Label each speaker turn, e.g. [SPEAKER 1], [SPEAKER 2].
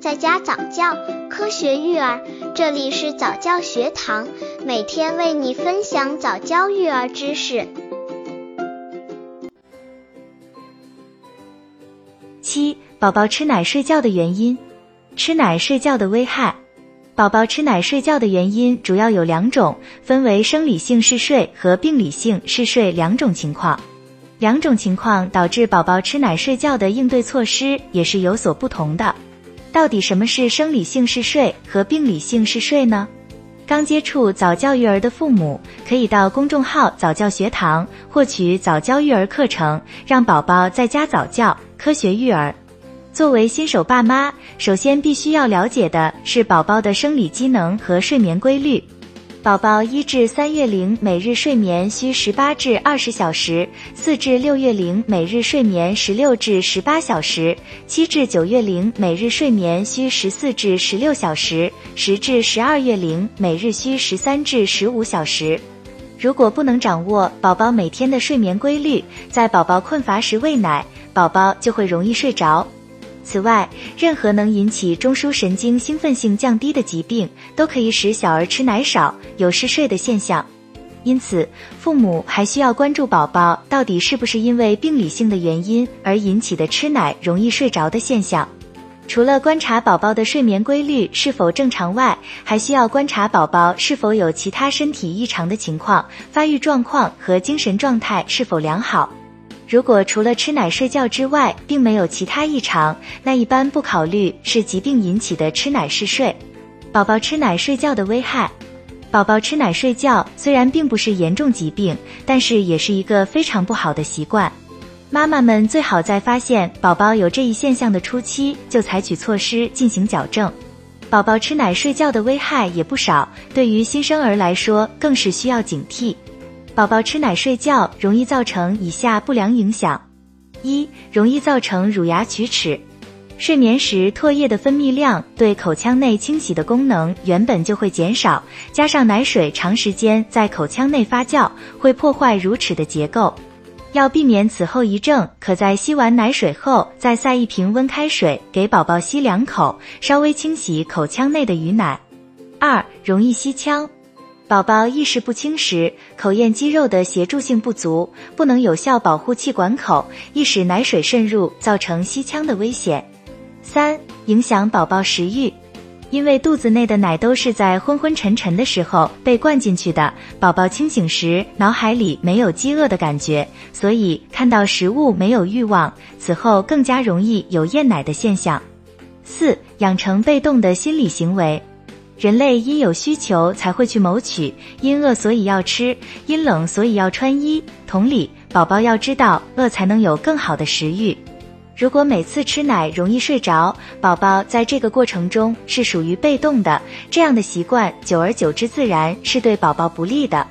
[SPEAKER 1] 在家早教，科学育儿，这里是早教学堂，每天为你分享早教育儿知识。
[SPEAKER 2] 七、宝宝吃奶睡觉的原因，吃奶睡觉的危害。宝宝吃奶睡觉的原因主要有两种，分为生理性嗜睡和病理性嗜睡两种情况。两种情况导致宝宝吃奶睡觉的应对措施也是有所不同的。到底什么是生理性嗜睡和病理性嗜睡呢？刚接触早教育儿的父母，可以到公众号早教学堂获取早教育儿课程，让宝宝在家早教，科学育儿。作为新手爸妈，首先必须要了解的是宝宝的生理机能和睡眠规律。宝宝一至三月龄每日睡眠需十八至二十小时，四至六月龄每日睡眠十六至十八小时，七至九月龄每日睡眠需十四至十六小时，十至十二月龄每日需十三至十五小时。如果不能掌握宝宝每天的睡眠规律，在宝宝困乏时喂奶，宝宝就会容易睡着。此外，任何能引起中枢神经兴奋性降低的疾病，都可以使小儿吃奶少，有嗜睡的现象。因此，父母还需要关注宝宝到底是不是因为病理性的原因而引起的吃奶容易睡着的现象。除了观察宝宝的睡眠规律是否正常外，还需要观察宝宝是否有其他身体异常的情况，发育状况和精神状态是否良好。如果除了吃奶睡觉之外，并没有其他异常，那一般不考虑是疾病引起的吃奶嗜睡。宝宝吃奶睡觉的危害，宝宝吃奶睡觉虽然并不是严重疾病，但是也是一个非常不好的习惯。妈妈们最好在发现宝宝有这一现象的初期就采取措施进行矫正。宝宝吃奶睡觉的危害也不少，对于新生儿来说更是需要警惕。宝宝吃奶睡觉容易造成以下不良影响：一、容易造成乳牙龋齿。睡眠时唾液的分泌量对口腔内清洗的功能原本就会减少，加上奶水长时间在口腔内发酵，会破坏乳齿的结构。要避免此后遗症，可在吸完奶水后再塞一瓶温开水给宝宝吸两口，稍微清洗口腔内的余奶。二、容易吸腔。宝宝意识不清时，口咽肌肉的协助性不足，不能有效保护气管口，易使奶水渗入，造成吸腔的危险。三、影响宝宝食欲，因为肚子内的奶都是在昏昏沉沉的时候被灌进去的，宝宝清醒时脑海里没有饥饿的感觉，所以看到食物没有欲望，此后更加容易有厌奶的现象。四、养成被动的心理行为。人类因有需求才会去谋取，因饿所以要吃，因冷所以要穿衣。同理，宝宝要知道饿才能有更好的食欲。如果每次吃奶容易睡着，宝宝在这个过程中是属于被动的，这样的习惯久而久之自然是对宝宝不利的。